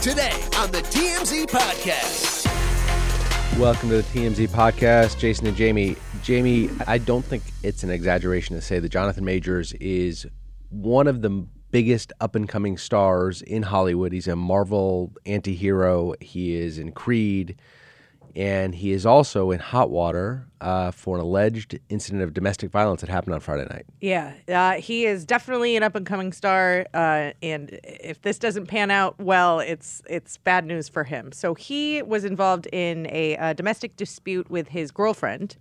today on the TMZ Podcast. Welcome to the TMZ podcast, Jason and Jamie. Jamie, I don't think it's an exaggeration to say that Jonathan Majors is one of the biggest up and coming stars in Hollywood. He's a Marvel anti hero, he is in Creed, and he is also in Hot Water uh, for an alleged incident of domestic violence that happened on Friday night. Yeah, uh, he is definitely an up and coming star, uh, and if this doesn't pan out well, it's it's bad news for him. So he was involved in a, domestic dispute with his girlfriend,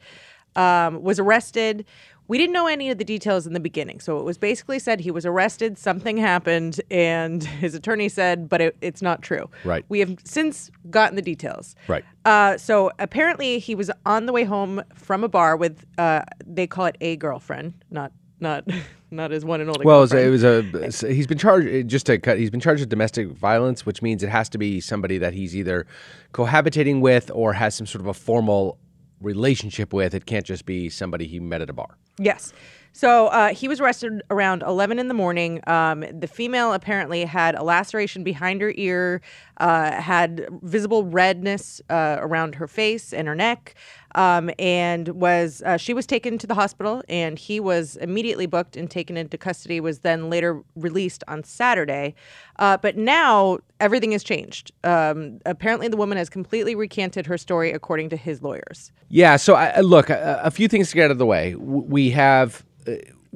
um, was arrested. We didn't know any of the details in the beginning, so it was basically said he was arrested, something happened, and his attorney said, but it, it's not true. Right. We have since gotten the details. Right. Uh, so apparently he was on the way home from a bar with uh, they call it a girlfriend, not not not his one and only. Well, it was, girlfriend. it was a. He's been charged. Just to cut. He's been charged with domestic violence, which means it has to be somebody that he's either cohabitating with or has some sort of a formal relationship with. It can't just be somebody he met at a bar. Yes. So uh, he was arrested around 11 in the morning. Um, the female apparently had a laceration behind her ear, uh, had visible redness uh, around her face and her neck, um, and was uh, she was taken to the hospital. And he was immediately booked and taken into custody. Was then later released on Saturday. Uh, but now everything has changed. Um, apparently, the woman has completely recanted her story, according to his lawyers. Yeah. So I, look, a, a few things to get out of the way. We have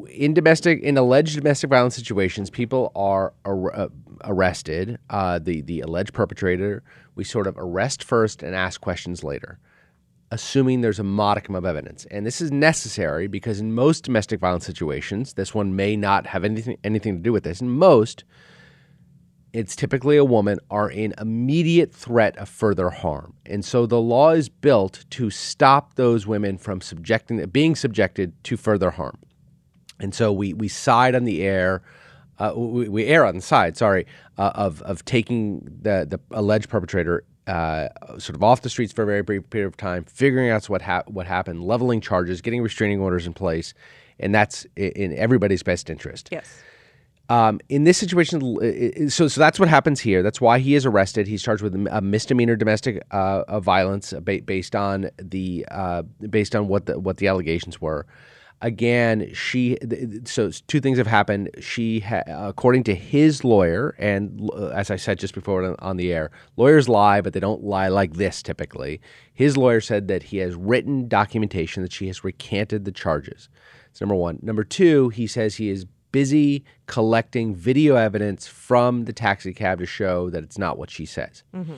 in domestic, in alleged domestic violence situations, people are ar- uh, arrested. Uh, the the alleged perpetrator, we sort of arrest first and ask questions later, assuming there's a modicum of evidence. And this is necessary because in most domestic violence situations, this one may not have anything anything to do with this. In most, it's typically a woman, are in immediate threat of further harm. And so the law is built to stop those women from subjecting being subjected to further harm. And so we we side on the air, uh, we, we err on the side, sorry, uh, of of taking the the alleged perpetrator uh, sort of off the streets for a very brief period of time, figuring out what hap- what happened, leveling charges, getting restraining orders in place, and that's in everybody's best interest. Yes. Um, in this situation, l- i- i- so so that's what happens here. That's why he is arrested. He's charged with a misdemeanor domestic uh, violence based on the uh, based on what the what the allegations were. Again, she so two things have happened. She, ha- according to his lawyer, and uh, as I said just before on- the air, lawyers lie, but they don't lie like this typically. His lawyer said that he has written documentation that she has recanted the charges. That's number one. Number two, he says he is busy collecting video evidence from the taxi cab to show that it's not what she says. Mm-hmm.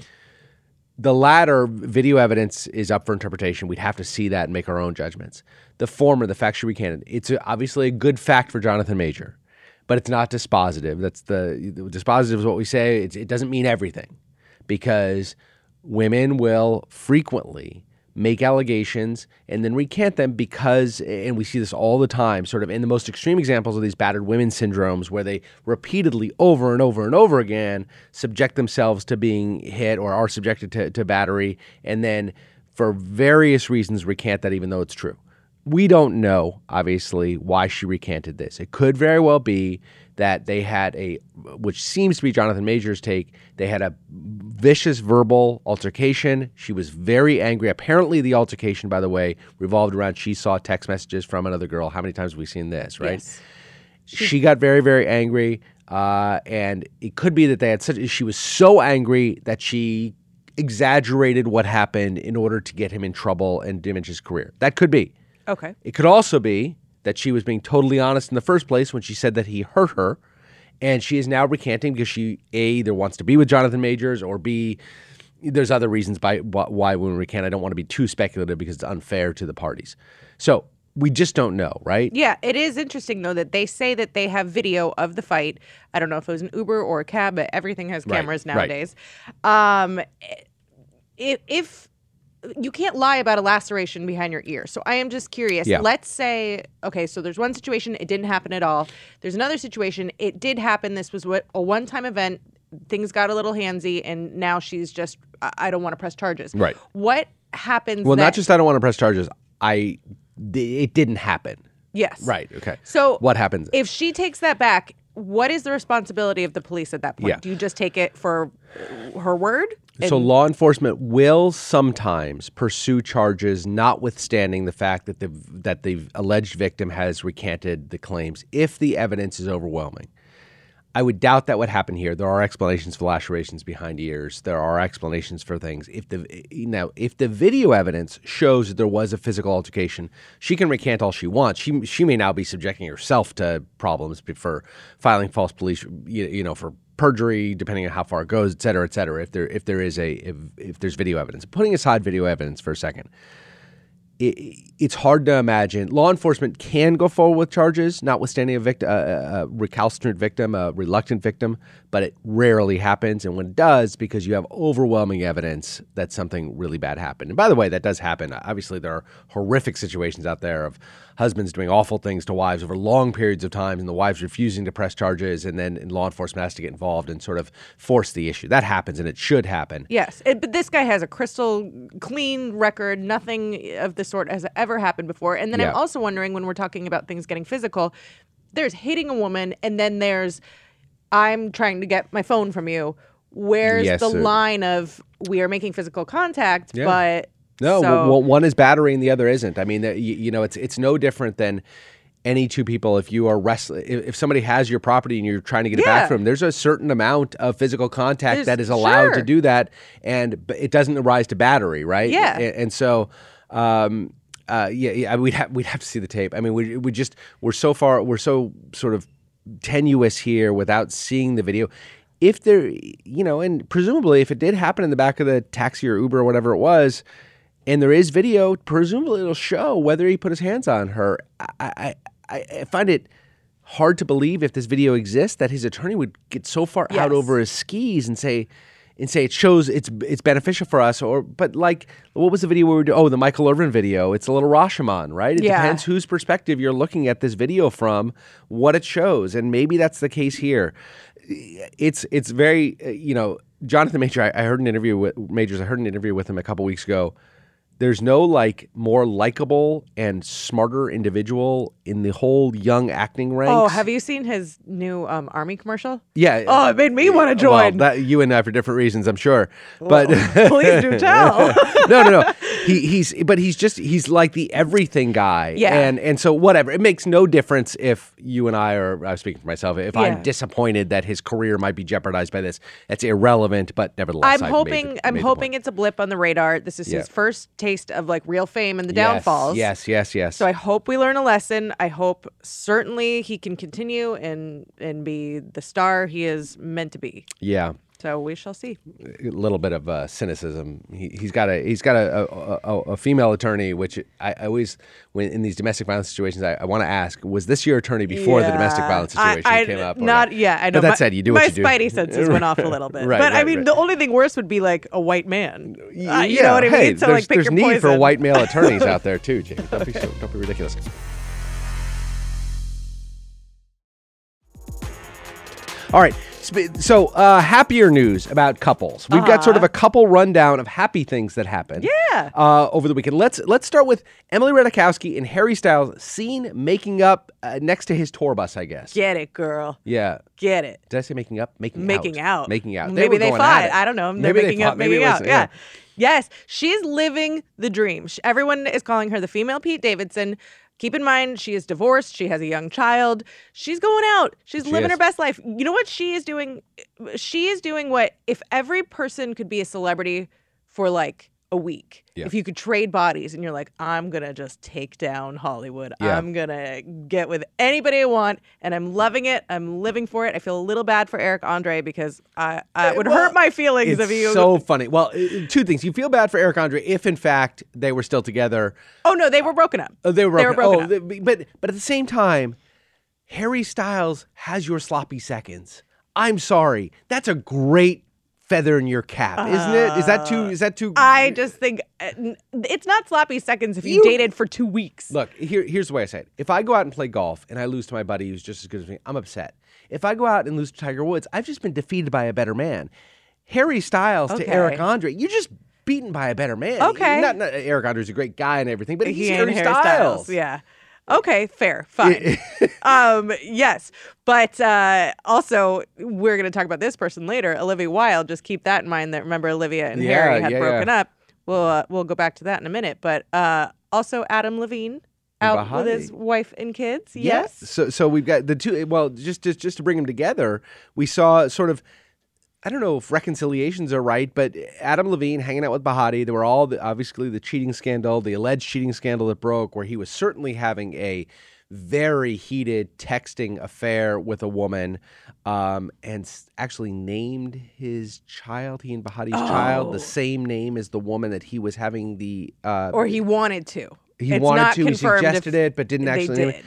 The latter, video evidence, is up for interpretation. We'd have to see that and make our own judgments. The former, the fact she recanted, it's obviously a good fact for Jonathan Major, but it's not dispositive. That's the, the dispositive is what we say. It's, it doesn't mean everything because women will frequently make allegations and then recant them because, and we see this all the time, sort of in the most extreme examples of these battered women syndromes, where they repeatedly, over and over and over again, subject themselves to being hit or are subjected to, to battery, and then for various reasons recant that even though it's true. We don't know, obviously, why she recanted this. It could very well be that they had a, which seems to be Jonathan Major's take, they had a vicious verbal altercation. She was very angry. Apparently, the altercation, by the way, revolved around she saw text messages from another girl. How many times have we seen this, right? Yes. She got very, very angry. Uh, and it could be that they had such, she was so angry that she exaggerated what happened in order to get him in trouble and damage his career. That could be. Okay. It could also be that she was being totally honest in the first place when she said that he hurt her, and she is now recanting because she a either wants to be with Jonathan Majors or b there's other reasons by wh- why women recant. I don't want to be too speculative because it's unfair to the parties. So we just don't know, right? Yeah, it is interesting though that they say that they have video of the fight. I don't know if it was an Uber or a cab, but everything has cameras right. nowadays. Um, if, if you can't lie about a laceration behind your ear, so I am just curious. Yeah. Let's say, okay, so there's one situation it didn't happen at all. There's another situation it did happen. This was what a one-time event. Things got a little handsy, and now she's just I I don't want to press charges. Right. What happens? Well, that- not just I don't want to press charges. I it didn't happen. yes. Right. Okay. So what happens? if she takes that back what is the responsibility of the police at that point? Yeah. Do you just take it for her word? So law enforcement will sometimes pursue charges, notwithstanding the fact that the that the alleged victim has recanted the claims, if the evidence is overwhelming. I would doubt that would happen here. There are explanations for lacerations behind ears. There are explanations for things. If the now, if the video evidence shows that there was a physical altercation, she can recant all she wants. She she may now be subjecting herself to problems for filing false police, you, you know, for perjury, depending on how far it goes, et cetera, et cetera. If there if there is a if, if there's video evidence, putting aside video evidence for a second, it, it's hard to imagine. Law enforcement can go forward with charges, notwithstanding a, victim, a, a recalcitrant victim, a reluctant victim, but it rarely happens. And when it does, because you have overwhelming evidence that something really bad happened. And by the way, that does happen. Obviously, there are horrific situations out there of husbands doing awful things to wives over long periods of time, and the wives refusing to press charges, and then law enforcement has to get involved and sort of force the issue. That happens, and it should happen. Yes, it, but this guy has a crystal clean record. Nothing of the sort has ever happened before. And then Yeah. I'm also wondering when we're talking about things getting physical, there's hitting a woman, and then there's I'm trying to get my phone from you. Where's Yes, the sir. line of we are making physical contact, Yeah. but No, so, one is battery and the other isn't. I mean, you, you know, it's it's no different than any two people. If you are wrestling, if, somebody has your property and you're trying to get it back from them, there's a certain amount of physical contact There's- that is allowed to do that, and it doesn't rise to battery, right? Yeah. and, and so. Um, uh, yeah, yeah, we'd have we'd have to see the tape. I mean, we we just we're so far we're so sort of tenuous here without seeing the video. If there, you know, and presumably if it did happen in the back of the taxi or Uber or whatever it was, and there is video, presumably it'll show whether he put his hands on her. I, I, I find it hard to believe if this video exists that his attorney would get so far Yes. out over his skis and say and say it shows it's it's beneficial for us or but like what was the video where we were doing? Oh, the Michael Irvin video. It's a little Rashomon, right? It Yeah. depends whose perspective you're looking at this video from, what it shows, and maybe that's the case here. It's it's very uh, you know Jonathan Major. I, I heard an interview with Majors. I heard an interview with him a couple weeks ago. There's no like more likable and smarter individual in the whole young acting ranks. Oh, have you seen his new um, army commercial? Yeah. Oh, it made me want to Well, join. that you and I for different reasons, I'm sure. But Please do tell. no, no, no. He, he's but he's just he's like the everything guy. Yeah. And and so whatever. It makes no difference if you and I are I'm speaking for myself, if Yeah. I'm disappointed that his career might be jeopardized by this. That's irrelevant, but nevertheless. I'm I hoping the- I'm hoping it's a blip on the radar. This is Yeah. his first taste of like real fame and the Yes, downfalls. Yes, yes, yes. So I hope we learn a lesson. I hope certainly he can continue and and be the star he is meant to be. yeah. So we shall see. a little bit of uh, cynicism. He, he's got a he's got a, a, a, a female attorney, which I, I always when in these domestic violence situations, I, I want to ask: Was this your attorney before the domestic violence situation I- came up? or Not yeah, I know. But that my, said, you do what you do. My spidey senses went off a little bit. Right, but I mean, right. the only thing worse would be like a white man. Uh, Yeah, you know what I mean? Hey, so there's, like pick there's your need for white male attorneys out there too, Jamie. Don't be so, don't be ridiculous. All right. So, uh, happier news about couples. We've got sort of a couple rundown of happy things that happened. Yeah. Uh, over the weekend. Let's let's start with Emily Ratajkowski and Harry Styles seen making up uh, next to his tour bus. I guess. Get it, girl. Yeah. Get it. Did I say making up? Making making out. Making out. Maybe were they fought. I don't know. They're Maybe they making fought. up, Maybe making out. was- yeah. Yes, she's living the dream. Everyone is calling her the female Pete Davidson. Keep in mind, she is divorced. She has a young child. She's going out. She's She living is. her best life. You know what she is doing? She is doing what if every person could be a celebrity for like a week. Yeah. If you could trade bodies and you're like, I'm going to just take down Hollywood. Yeah. I'm going to get with anybody I want and I'm loving it. I'm living for it. I feel a little bad for Eric Andre because I, I it would well, hurt my feelings if you. so funny. Well, two things. You feel bad for Eric Andre if, in fact, they were still together. oh, no, they were broken up. Oh, they were They broken. were broken oh, up. they- but but at the same time, Harry Styles has your sloppy seconds. I'm sorry. That's a great feather in your cap, isn't it? Is that too? Is that too? I just think uh, n- it's not sloppy seconds if you, You- dated for two weeks. Look, here, here's the way I say it. If I go out and play golf and I lose to my buddy who's just as good as me, I'm upset. If I go out and lose to Tiger Woods, I've just been defeated by a better man. Harry Styles to Eric Andre, you're just beaten by a better man. Okay. Not, not, Eric Andre's a great guy and everything, but he's he Harry, ain't Styles. Yeah. Okay, fair, fine. um, yes, but uh, also we're going to talk about this person later, Olivia Wilde. Just keep that in mind. That remember Olivia and Yeah, Harry had yeah, broken yeah. up. We'll uh, we'll go back to that in a minute. But uh, also Adam Levine out with his wife and kids. Yes. So so we've got the two. Well, just just just to bring them together, we saw sort of. I don't know if reconciliations are right, but Adam Levine hanging out with Behati. There were all the, obviously the cheating scandal, the alleged cheating scandal that broke, where he was certainly having a very heated texting affair with a woman, um, and actually named his child, he and Behati's child, Oh. the same name as the woman that he was having the. Uh, Or he wanted to. he It's wanted not to. He suggested it, but didn't actually. name it.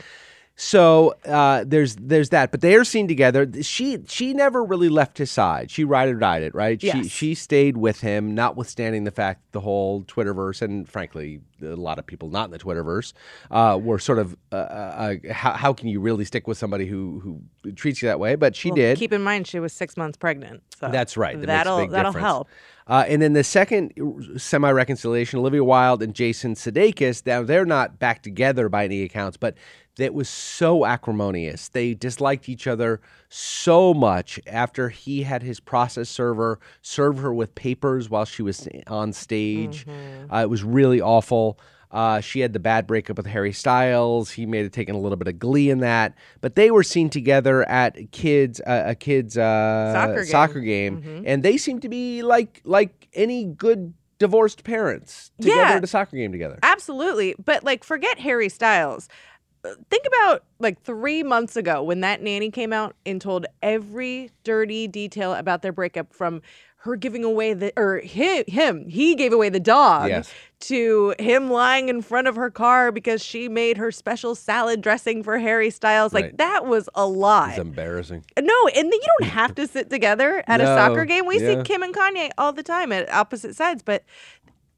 So uh, there's there's that, but they are seen together. She she never really left his side. She ride or died it, right? She Yes. she she stayed with him, notwithstanding the fact the whole Twitterverse and frankly a lot of people not in the Twitterverse uh, were sort of uh, uh, uh, how how can you really stick with somebody who who treats you that way? But she Well, did. Keep in mind she was six months pregnant. So That's right. That that'll that'll difference. help. Uh, and then the second semi reconciliation, Olivia Wilde and Jason Sudeikis, now they're not back together by any accounts, but it was so acrimonious. They disliked each other so much after he had his process server serve her with papers while she was on stage. Mm-hmm. Uh, it was really awful. Uh, she had the bad breakup with Harry Styles. He may have taken a little bit of glee in that, but they were seen together at kids uh, a kids uh, Soccer game. soccer game, Mhm. and they seem to be like like any good divorced parents together Yeah. at a soccer game together. Absolutely. But like forget Harry Styles. Uh, Think about like three months ago when that nanny came out and told every dirty detail about their breakup from her giving away the or him, him he gave away the dog Yes. to him lying in front of her car because she made her special salad dressing for Harry Styles like Right. that was a lie It's embarrassing. no, and then you don't have to sit together at a soccer game. We yeah. see Kim and Kanye all the time at opposite sides, but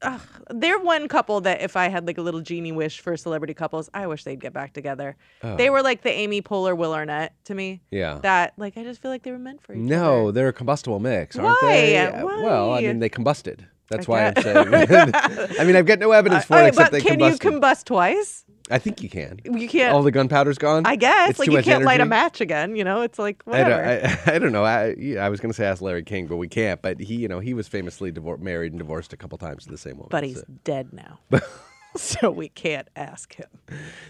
ugh, they're one couple that if I had like a little genie wish for celebrity couples, I wish they'd get back together. They Oh. were like the Amy Poehler Will Arnett to me. Yeah. That like I just feel like they were meant for each No, other. they're a combustible mix, aren't Why? they? Uh, Well, I mean, they combusted. That's I why I'm saying. I mean, I've got no evidence for Uh, it okay, except but they can you combust twice? I think you can. You can't. All the gunpowder's gone. I guess It's like you can't light a match again. You know, it's like I don't, whatever. I, I don't know. I, yeah, I was going to say ask Larry King, but we can't. But he, you know, he was famously divor- married and divorced a couple times to the same woman. but he's so- dead now, so we can't ask him.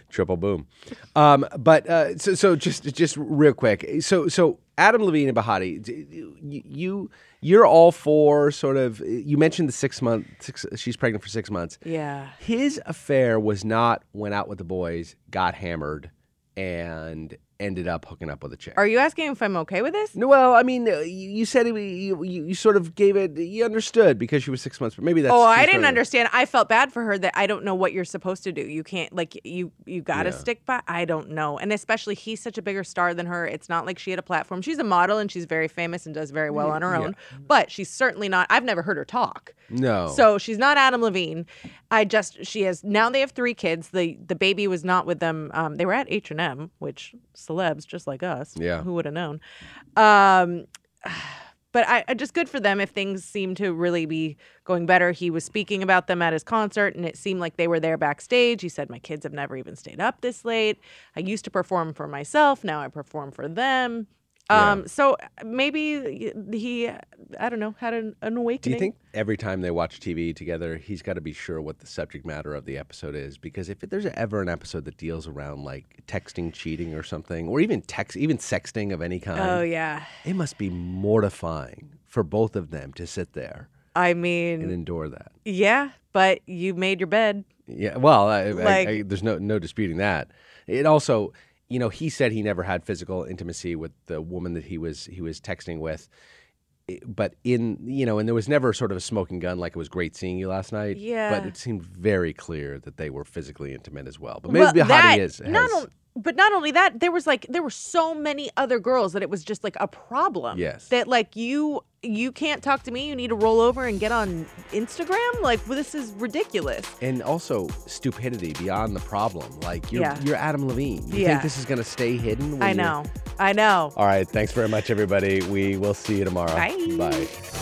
triple boom. Um, but uh, so so just just real quick. So so Adam Levine and Behati, you, you you're all for sort of. You mentioned the six month. Six, she's pregnant for six months. Yeah. His affair was not went out with the boys, got hammered, and ended up hooking up with a chick. Are you asking if I'm okay with this? No, well, I mean, uh, you, you said it, you, you you sort of gave it. You understood because she was six months, but maybe that's. oh, I didn't understand. I felt bad for her that I don't know what you're supposed to do. You can't like you you got to Yeah. stick by. I don't know. And especially he's such a bigger star than her. It's not like she had a platform. She's a model and she's very famous and does very well on her yeah. own. But she's certainly not. I've never heard her talk. No. So she's not Adam Levine. I just she has now they have three kids. The the baby was not with them. Um, they were at H and M, which celebs just like us. Yeah. Who would have known? Um, but I, I just good for them if things seem to really be going better. He was speaking about them at his concert, and it seemed like they were there backstage. He said, "My kids have never even stayed up this late. I used to perform for myself. Now I perform for them." Yeah. Um, so maybe he, I don't know, had an, an awakening. Do you think every time they watch TV together, he's got to be sure what the subject matter of the episode is? Because if there's ever an episode that deals around like texting, cheating, or something, or even text, even sexting of any kind, Oh yeah. it must be mortifying for both of them to sit there I mean, and endure that. yeah, but you made your bed. Yeah, well, I, I- I, there's no no disputing that. It also, you know, he said he never had physical intimacy with the woman that he was he was texting with. But in you know, and there was never sort of a smoking gun like it was great seeing you last night. Yeah. but it seemed very clear that they were physically intimate as well. But Well, maybe Behati that- is has, but not only that, there was like there were so many other girls that it was just like a problem. Yes. That like you you can't talk to me. You need to roll over and get on Instagram. Like well, this is ridiculous. and also stupidity beyond the problem. Like you're Yeah. you're Adam Levine. You Yeah. think this is going to stay hidden? I know. I know. All right. Thanks very much, everybody. We will see you tomorrow. Bye. Bye.